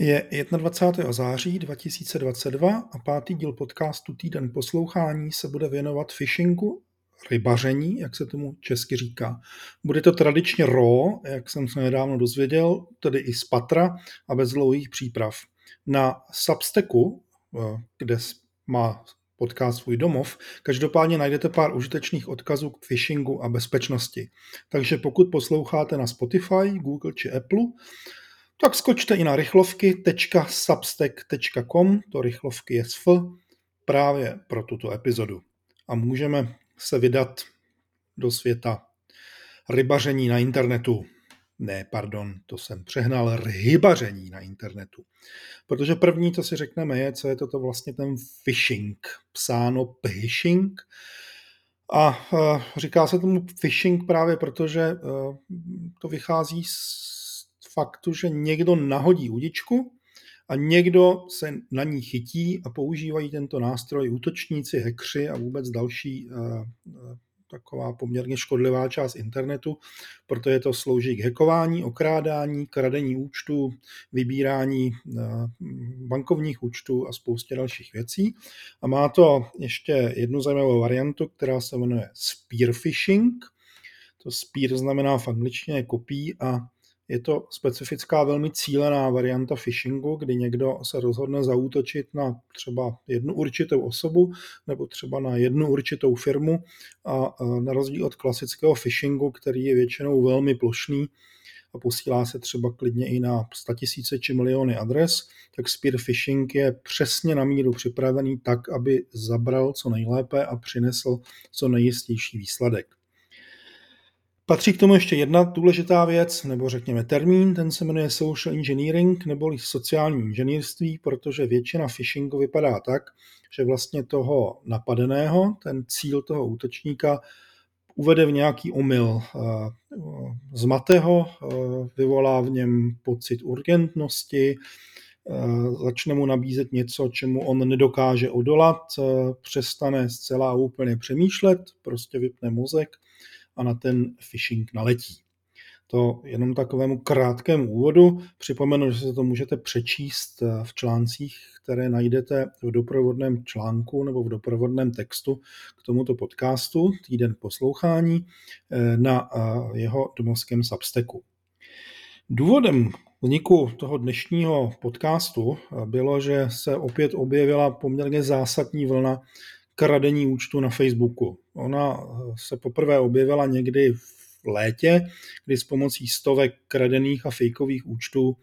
Je 21. září 2022 a pátý díl podcastu Týden poslouchání se bude věnovat phishingu, rybaření, jak se tomu česky říká. Bude to tradičně raw, jak jsem se nedávno dozvěděl, tedy i z patra a bez dlouhých příprav. Na Substacku, eh, kde má podcast svůj domov, každopádně najdete pár užitečných odkazů k phishingu a bezpečnosti. Takže pokud posloucháte na Spotify, Google či Apple, tak skočte i na rychlovky.substack.com, to rychlovky je sf, právě pro tuto epizodu. A můžeme se vydat do světa rybaření na internetu. Ne, pardon, to jsem přehnal, rybaření na internetu. Protože první, co si řekneme, je, co je toto vlastně ten phishing, psáno phishing. A uh, říká se tomu phishing právě protože uh, to vychází z faktu, že někdo nahodí udičku a někdo se na ní chytí a používají tento nástroj útočníci, hekři a vůbec další uh, uh, taková poměrně škodlivá část internetu, protože to slouží k hekování, okrádání, kradení účtů, vybírání uh, bankovních účtů a spoustě dalších věcí. A má to ještě jednu zajímavou variantu, která se jmenuje spear phishing. To spear znamená v angličtině kopí a je to specifická velmi cílená varianta phishingu, kdy někdo se rozhodne zaútočit na třeba jednu určitou osobu nebo třeba na jednu určitou firmu a na rozdíl od klasického phishingu, který je většinou velmi plošný a posílá se třeba klidně i na tisíce či miliony adres, tak spear phishing je přesně na míru připravený tak, aby zabral co nejlépe a přinesl co nejistější výsledek. Patří k tomu ještě jedna důležitá věc, nebo řekněme termín, ten se jmenuje social engineering neboli sociální inženýrství, protože většina phishingu vypadá tak, že vlastně toho napadeného, ten cíl toho útočníka, uvede v nějaký omyl. Eh, zmate ho, eh, vyvolá v něm pocit urgentnosti, eh, začne mu nabízet něco, čemu on nedokáže odolat, přestane zcela úplně přemýšlet, prostě vypne mozek a na ten phishing naletí. To jenom takovému krátkému úvodu. Připomenu, že se to můžete přečíst eh, v článcích, které najdete v doprovodném článku nebo v doprovodném textu k tomuto podcastu Týden poslouchání eh, na eh, jeho domovském Substacku. Důvodem vzniku toho dnešního podcastu bylo, že se opět objevila poměrně zásadní vlna kradení účtu na Facebooku. Ona se poprvé objevila někdy v létě, kdy s pomocí stovek kradených a fejkových účtů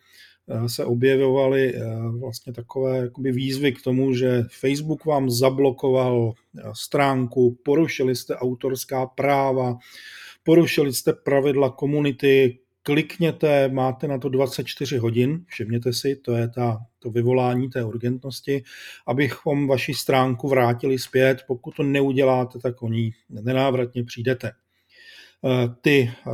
eh, se objevovaly eh, vlastně takové jakoby výzvy k tomu, že Facebook vám zablokoval eh, stránku, porušili jste autorská práva, porušili jste pravidla komunity, klikněte, máte na to 24 hodin, všimněte si, to je ta, to vyvolání té urgentnosti, abychom vaši stránku vrátili zpět. Pokud to neuděláte, tak o ní nenávratně přijdete. Eh, ty eh,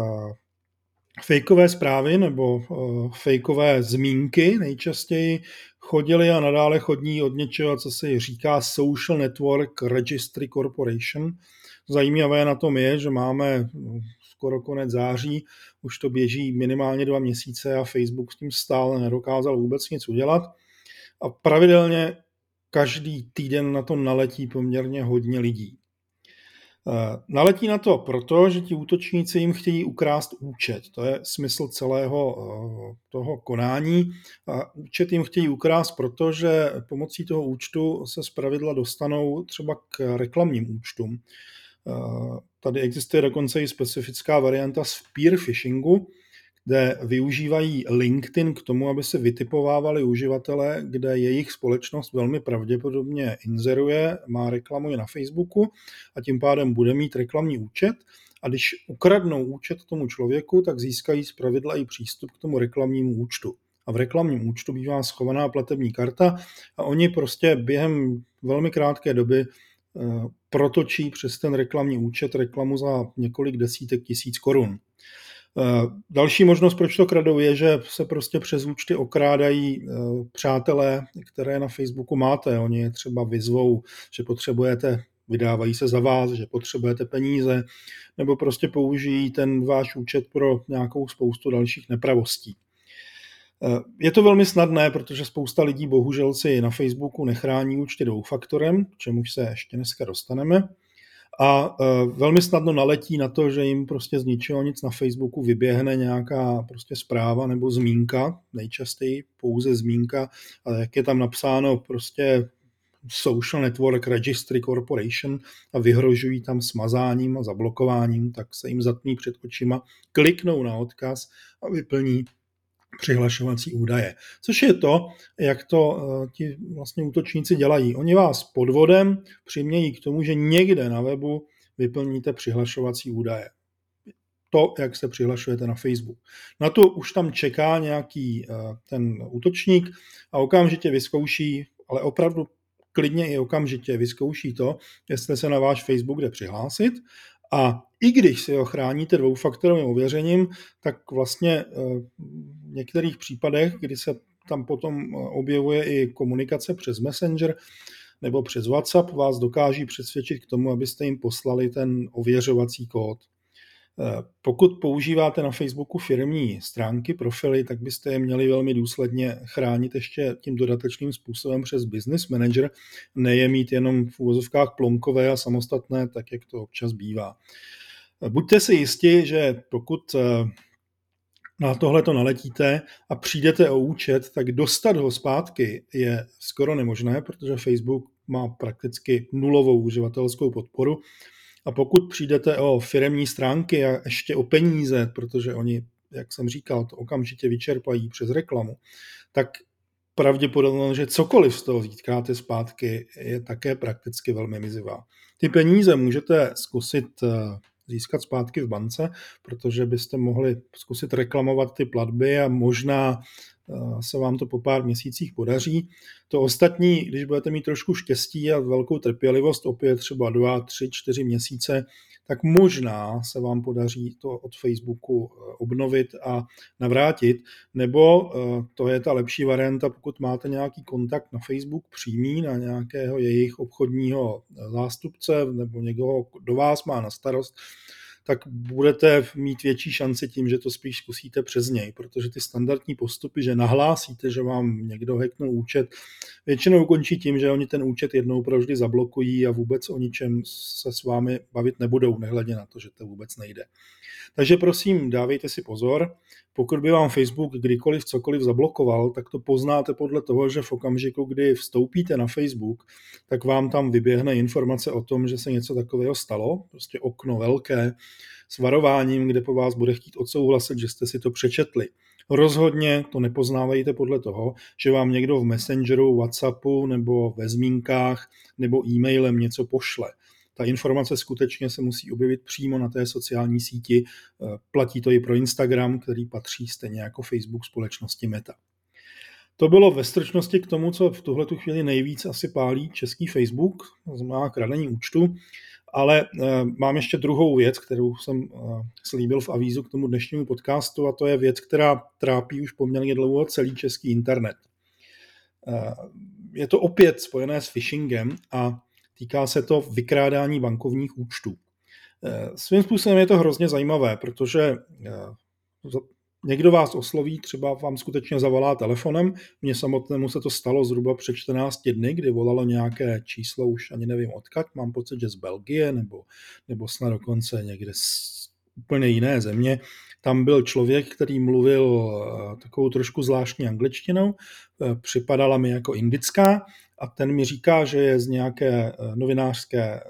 fejkové zprávy nebo eh, fejkové zmínky nejčastěji chodily a nadále chodní od něčeho, co se říká Social Network Registry Corporation. Zajímavé na tom je, že máme skoro konec září, už to běží minimálně dva měsíce a Facebook s tím stále nedokázal vůbec nic udělat. A pravidelně každý týden na to naletí poměrně hodně lidí. Eh, naletí na to proto, že ti útočníci jim chtějí ukrást účet. To je smysl celého eh, toho konání. A účet jim chtějí ukrást, protože pomocí toho účtu se zpravidla dostanou třeba k reklamním účtům. Tady existuje dokonce i specifická varianta spear phishingu, kde využívají LinkedIn k tomu, aby se vytipovávali uživatelé, kde jejich společnost velmi pravděpodobně inzeruje, má reklamu i na Facebooku a tím pádem bude mít reklamní účet. A když ukradnou účet tomu člověku, tak získají z pravidla i přístup k tomu reklamnímu účtu. A v reklamním účtu bývá schovaná platební karta a oni prostě během velmi krátké doby protočí přes ten reklamní účet reklamu za několik desítek tisíc korun. Eh, další možnost, proč to kradou, je, že se prostě přes účty okrádají eh, přátelé, které na Facebooku máte. Oni je třeba vyzvou, že potřebujete, vydávají se za vás, že potřebujete peníze, nebo prostě použijí ten váš účet pro nějakou spoustu dalších nepravostí. Eh, je to velmi snadné, protože spousta lidí bohužel si na Facebooku nechrání účty dvoufaktorem, k čemuž se ještě dneska dostaneme. A eh, velmi snadno naletí na to, že jim prostě z ničeho nic na Facebooku vyběhne nějaká prostě zpráva nebo zmínka, nejčastěji pouze zmínka, ale jak je tam napsáno prostě Social Network Registry Corporation a vyhrožují tam smazáním a zablokováním, tak se jim zatmí před očima, kliknou na odkaz a vyplní přihlašovací údaje. Což je to, jak to eh, ti vlastně útočníci dělají. Oni vás podvodem přimějí k tomu, že někde na webu vyplníte přihlašovací údaje. To, jak se přihlašujete na Facebook. Na to už tam čeká nějaký eh, ten útočník a okamžitě vyzkouší, ale opravdu klidně i okamžitě vyzkouší to, jestli se na váš Facebook jde přihlásit a i když si ho chráníte dvoufaktorovým ověřením, tak vlastně eh, v některých případech, kdy se tam potom eh, objevuje i komunikace přes Messenger nebo přes WhatsApp, vás dokáží přesvědčit k tomu, abyste jim poslali ten ověřovací kód. Pokud používáte na Facebooku firmní stránky, profily, tak byste je měli velmi důsledně chránit ještě tím dodatečným způsobem přes Business Manager, ne je mít jenom v úvozovkách plonkové a samostatné, tak jak to občas bývá. Buďte si jistí, že pokud eh, na tohle to naletíte a přijdete o účet, tak dostat ho zpátky je skoro nemožné, protože Facebook má prakticky nulovou uživatelskou podporu a pokud přijdete o firemní stránky a ještě o peníze, protože oni, jak jsem říkal, to okamžitě vyčerpají přes reklamu, tak pravděpodobně, že cokoliv z toho získáte zpátky, je také prakticky velmi mizivá. Ty peníze můžete zkusit eh, získat zpátky v bance, protože byste mohli zkusit reklamovat ty platby a možná se vám to po pár měsících podaří. To ostatní, když budete mít trošku štěstí a velkou trpělivost, opět třeba dva, tři, čtyři měsíce, tak možná se vám podaří to od Facebooku eh, obnovit a navrátit, nebo eh, to je ta lepší varianta, pokud máte nějaký kontakt na Facebook přímý, na nějakého jejich obchodního eh, zástupce nebo někoho, kdo vás má na starost, tak budete mít větší šanci tím, že to spíš zkusíte přes něj, protože ty standardní postupy, že nahlásíte, že vám někdo hacknul účet, většinou končí tím, že oni ten účet jednou provždy zablokují a vůbec o ničem se s vámi bavit nebudou, nehledě na to, že to vůbec nejde. Takže prosím, dávejte si pozor. Pokud by vám Facebook kdykoliv cokoliv zablokoval, tak to poznáte podle toho, že v okamžiku, kdy vstoupíte na Facebook, tak vám tam vyběhne informace o tom, že se něco takového stalo, prostě okno velké s varováním, kde po vás bude chtít odsouhlasit, že jste si to přečetli. Rozhodně to nepoznávejte podle toho, že vám někdo v Messengeru, Whatsappu nebo ve zmínkách nebo e-mailem něco pošle ta informace skutečně se musí objevit přímo na té sociální síti. Eh, platí to i pro Instagram, který patří stejně jako Facebook společnosti Meta. To bylo ve stručnosti k tomu, co v tuhle chvíli nejvíc asi pálí český Facebook, znamená kradení účtu, ale e, mám ještě druhou věc, kterou jsem e, slíbil v avízu k tomu dnešnímu podcastu a to je věc, která trápí už poměrně dlouho celý český internet. Je to opět spojené s phishingem a Týká se to vykrádání bankovních účtů. Eh, svým způsobem je to hrozně zajímavé, protože eh, někdo vás osloví, třeba vám skutečně zavolá telefonem. Mně samotnému se to stalo zhruba před 14 dny, kdy volalo nějaké číslo, už ani nevím odkud, mám pocit, že z Belgie nebo, nebo snad dokonce někde z úplně jiné země. Tam byl člověk, který mluvil eh, takovou trošku zvláštní angličtinou, připadala mi jako indická a ten mi říká, že je z nějaké eh, novinářské eh,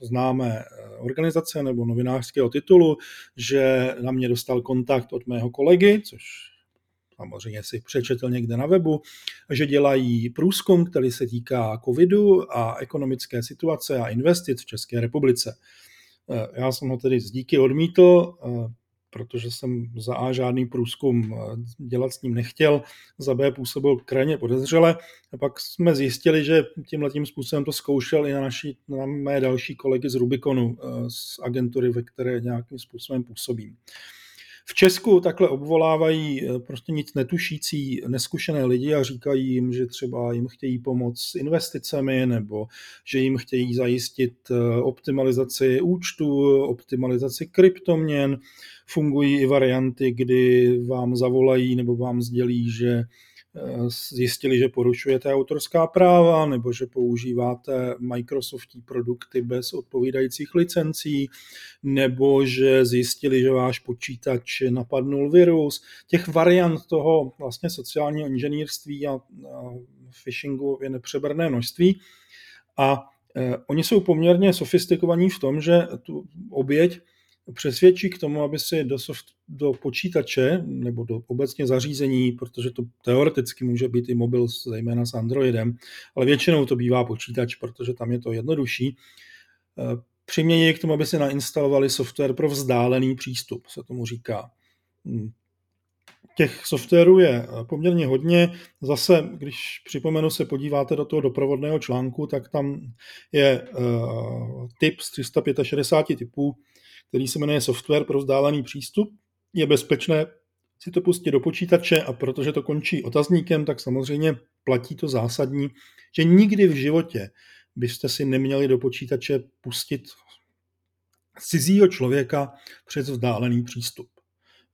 známé eh, organizace nebo novinářského titulu, že na mě dostal kontakt od mého kolegy, což samozřejmě si přečetl někde na webu, že dělají průzkum, který se týká covidu a ekonomické situace a investic v České republice. Já jsem ho tedy z díky odmítl, protože jsem za A žádný průzkum eh, dělat s ním nechtěl, za B působil krajně podezřele a pak jsme zjistili, že tímhle tím způsobem to zkoušel i na, naši, na mé další kolegy z Rubikonu, eh, z agentury, ve které nějakým způsobem působím. V Česku takhle obvolávají eh, prostě nic netušící neskušené lidi a říkají jim, že třeba jim chtějí pomoct s investicemi nebo že jim chtějí zajistit eh, optimalizaci účtu, optimalizaci kryptoměn. Fungují i varianty, kdy vám zavolají nebo vám sdělí, že zjistili, že porušujete autorská práva nebo že používáte Microsoftí produkty bez odpovídajících licencí nebo že zjistili, že váš počítač napadnul virus. Těch variant toho vlastně sociálního inženýrství a, phishingu je nepřeberné množství. A eh, oni jsou poměrně sofistikovaní v tom, že tu oběť přesvědčí k tomu, aby si do, soft, do počítače nebo do obecně zařízení, protože to teoreticky může být i mobil, zejména s Androidem, ale většinou to bývá počítač, protože tam je to jednodušší, eh, přimějí k tomu, aby si nainstalovali software pro vzdálený přístup, se tomu říká. Hmm. Těch softwarů je eh, poměrně hodně. Zase, když připomenu se podíváte do toho doprovodného článku, tak tam je uh, typ z 365 typů, který se jmenuje Software pro vzdálený přístup. Je bezpečné si to pustit do počítače a protože to končí otazníkem, tak samozřejmě platí to zásadní, že nikdy v životě byste si neměli do počítače pustit cizího člověka přes vzdálený přístup.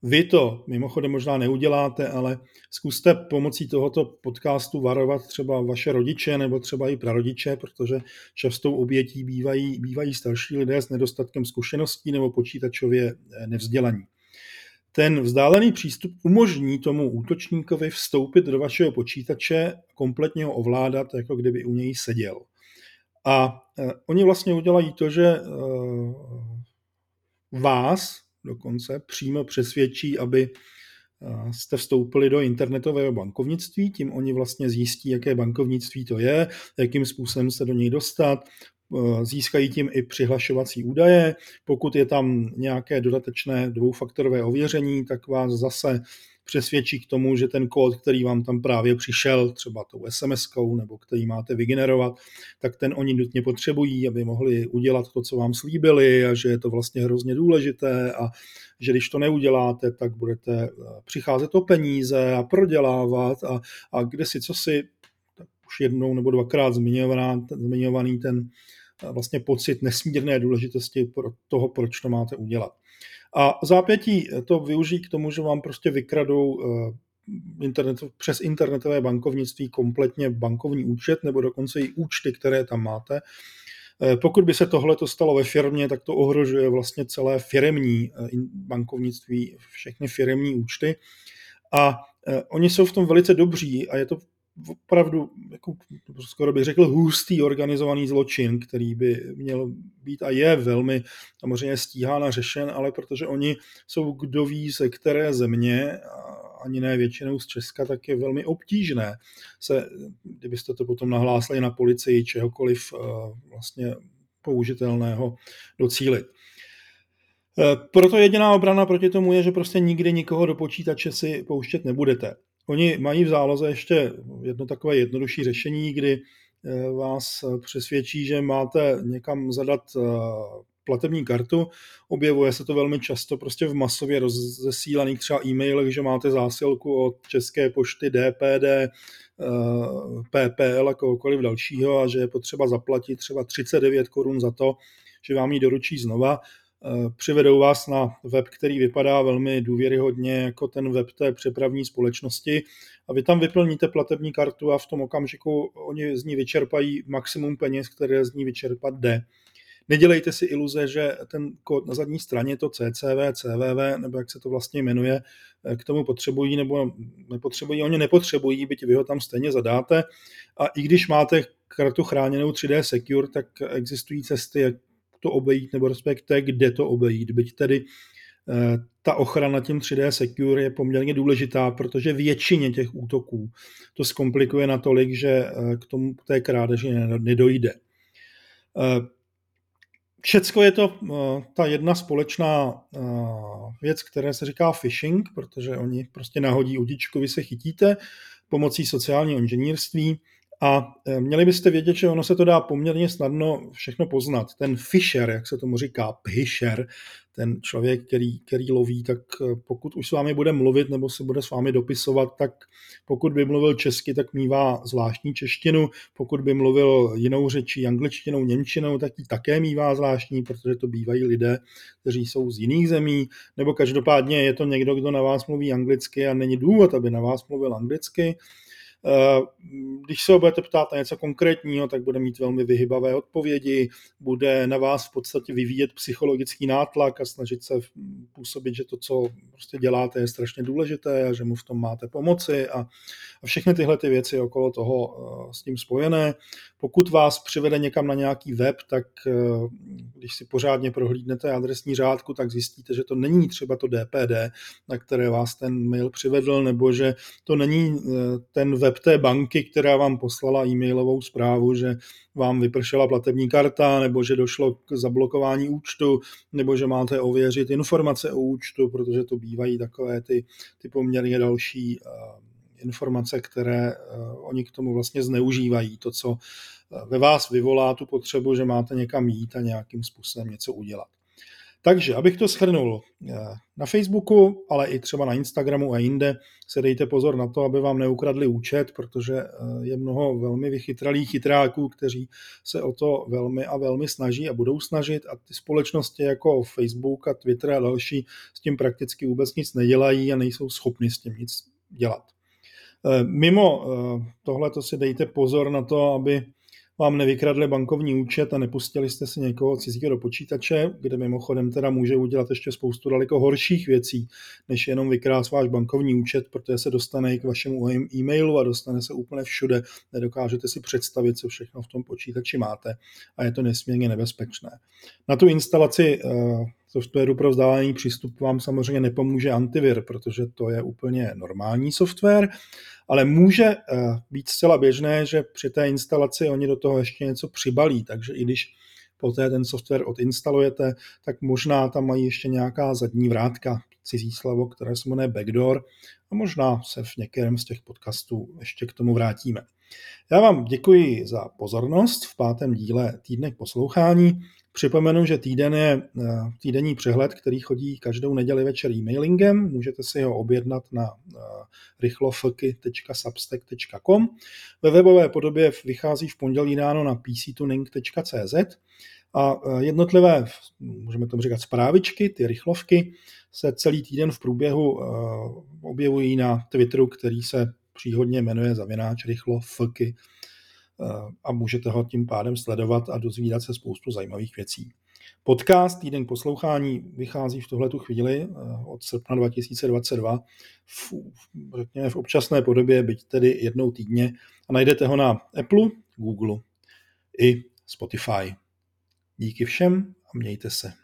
Vy to mimochodem možná neuděláte, ale zkuste pomocí tohoto podcastu varovat třeba vaše rodiče nebo třeba i prarodiče, protože častou obětí bývají, bývají starší lidé s nedostatkem zkušeností nebo počítačově eh, nevzdělaní. Ten vzdálený přístup umožní tomu útočníkovi vstoupit do vašeho počítače, kompletně ho ovládat, jako kdyby u něj seděl. A eh, oni vlastně udělají to, že eh, vás, dokonce přímo přesvědčí, aby eh, jste vstoupili do internetového bankovnictví, tím oni vlastně zjistí, jaké bankovnictví to je, jakým způsobem se do něj dostat, eh, získají tím i přihlašovací údaje. Pokud je tam nějaké dodatečné dvoufaktorové ověření, tak vás zase přesvědčí k tomu, že ten kód, který vám tam právě přišel, třeba tou SMS-kou nebo který máte vygenerovat, tak ten oni nutně potřebují, aby mohli udělat to, co vám slíbili a že je to vlastně hrozně důležité a že když to neuděláte, tak budete eh, přicházet o peníze a prodělávat a, a kde si co si, už jednou nebo dvakrát zmiňovaná, zmiňovaný ten eh, vlastně pocit nesmírné důležitosti pro toho, proč to máte udělat. A zápětí to využijí k tomu, že vám prostě vykradou eh, internet, přes internetové bankovnictví kompletně bankovní účet nebo dokonce i účty, které tam máte. Eh, pokud by se tohle to stalo ve firmě, tak to ohrožuje vlastně celé firemní eh, bankovnictví, všechny firemní účty. A oni jsou v tom velice dobří a je to opravdu, jako, skoro bych řekl, hustý organizovaný zločin, který by měl být a je velmi samozřejmě stíhán a řešen, ale protože oni jsou kdo ví ze které země, ani ne většinou z Česka, tak je velmi obtížné se, kdybyste to potom nahlásili na policii, čehokoliv eh, vlastně použitelného docílit. Eh, proto jediná obrana proti tomu je, že prostě nikdy nikoho do počítače si pouštět nebudete. Oni mají v záloze ještě jedno takové jednodušší řešení, kdy eh, vás přesvědčí, že máte někam zadat eh, platební kartu. Objevuje se to velmi často prostě v masově rozesílaných třeba e-mailech, že máte zásilku od České pošty, DPD, eh, PPL a kohokoliv dalšího a že je potřeba zaplatit třeba 39 korun za to, že vám ji doručí znova. Eh, přivedou vás na web, který vypadá velmi důvěryhodně jako ten web té přepravní společnosti a vy tam vyplníte platební kartu a v tom okamžiku oni z ní vyčerpají maximum peněz, které z ní vyčerpat jde. Nedělejte si iluze, že ten kód na zadní straně, to CCV, CVV, nebo jak se to vlastně jmenuje, eh, k tomu potřebují nebo nepotřebují. Oni nepotřebují, byť vy ho tam stejně zadáte. A i když máte kartu chráněnou 3D Secure, tak existují cesty, jak to obejít, nebo respektive kde to obejít. Byť tedy eh, ta ochrana tím 3D Secure je poměrně důležitá, protože většině těch útoků to zkomplikuje natolik, že eh, k tomu k té krádeži nedojde. Eh, všecko je to ta jedna společná věc, která se říká phishing, protože oni prostě nahodí udičku, vy se chytíte pomocí sociálního inženýrství A e, měli byste vědět, že ono se to dá poměrně snadno všechno poznat. Ten fisher, jak se tomu říká, pisher, ten člověk, který, který loví, tak e, pokud už s vámi bude mluvit nebo se bude s vámi dopisovat, tak pokud by mluvil česky, tak mývá zvláštní češtinu, pokud by mluvil jinou řečí, angličtinou, němčinou, tak ji také mývá zvláštní, protože to bývají lidé, kteří jsou z jiných zemí, nebo každopádně je to někdo, kdo na vás mluví anglicky a není důvod, aby na vás mluvil anglicky. Eh, když se ho budete ptát na něco konkrétního, tak bude mít velmi vyhybavé odpovědi, bude na vás v podstatě vyvíjet psychologický nátlak a snažit se působit, že to, co prostě děláte, je strašně důležité a že mu v tom máte pomoci a, a všechny tyhle ty věci okolo toho eh, s tím spojené. Pokud vás přivede někam na nějaký web, tak eh, když si pořádně prohlídnete adresní řádku, tak zjistíte, že to není třeba to DPD, na které vás ten mail přivedl, nebo že to není ten web web té banky, která vám poslala e-mailovou zprávu, že vám vypršela platební karta, nebo že došlo k zablokování účtu, nebo že máte ověřit informace o účtu, protože to bývají takové ty, ty poměrně další uh, informace, které uh, oni k tomu vlastně zneužívají. To, co ve vás vyvolá tu potřebu, že máte někam jít a nějakým způsobem něco udělat. Takže, abych to shrnul, eh, na Facebooku, ale i třeba na Instagramu a jinde se dejte pozor na to, aby vám neukradli účet, protože eh, je mnoho velmi vychytralých chytráků, kteří se o to velmi a velmi snaží a budou snažit a ty společnosti jako Facebook a Twitter a další s tím prakticky vůbec nic nedělají a nejsou schopni s tím nic dělat. Eh, mimo tohle to si dejte pozor na to, aby vám nevykradli bankovní účet a nepustili jste si někoho cizího do počítače, kde mimochodem teda může udělat ještě spoustu daleko horších věcí, než jenom vykrás váš bankovní účet, protože se dostane i k vašemu e-mailu a dostane se úplně všude. Nedokážete si představit, co všechno v tom počítači máte a je to nesmírně nebezpečné. Na tu instalaci uh, softwaru pro vzdálený přístup vám samozřejmě nepomůže antivir, protože to je úplně normální software, ale může eh, být zcela běžné, že při té instalaci oni do toho ještě něco přibalí, takže i když poté ten software odinstalujete, tak možná tam mají ještě nějaká zadní vrátka, cizí slovo, které se jmenuje backdoor a možná se v některém z těch podcastů ještě k tomu vrátíme. Já vám děkuji za pozornost v pátém díle týdnek poslouchání. Připomenu, že týden je eh, týdenní přehled, který chodí každou neděli večer e-mailingem. Můžete si ho objednat na eh, rychlofky.substack.com. Ve webové podobě vychází v pondělí ráno na pctuning.cz a eh, jednotlivé, můžeme tomu říkat zprávičky, ty rychlovky, se celý týden v průběhu objevují na Twitteru, který se příhodně jmenuje zavináč rychlofky a můžete ho tím pádem sledovat a dozvídat se spoustu zajímavých věcí. Podcast Týden poslouchání vychází v tuhletu chvíli eh, od srpna 2022 v, řekněme, v občasné podobě, byť tedy jednou týdně a najdete ho na Apple, Google i Spotify. Díky všem a mějte se.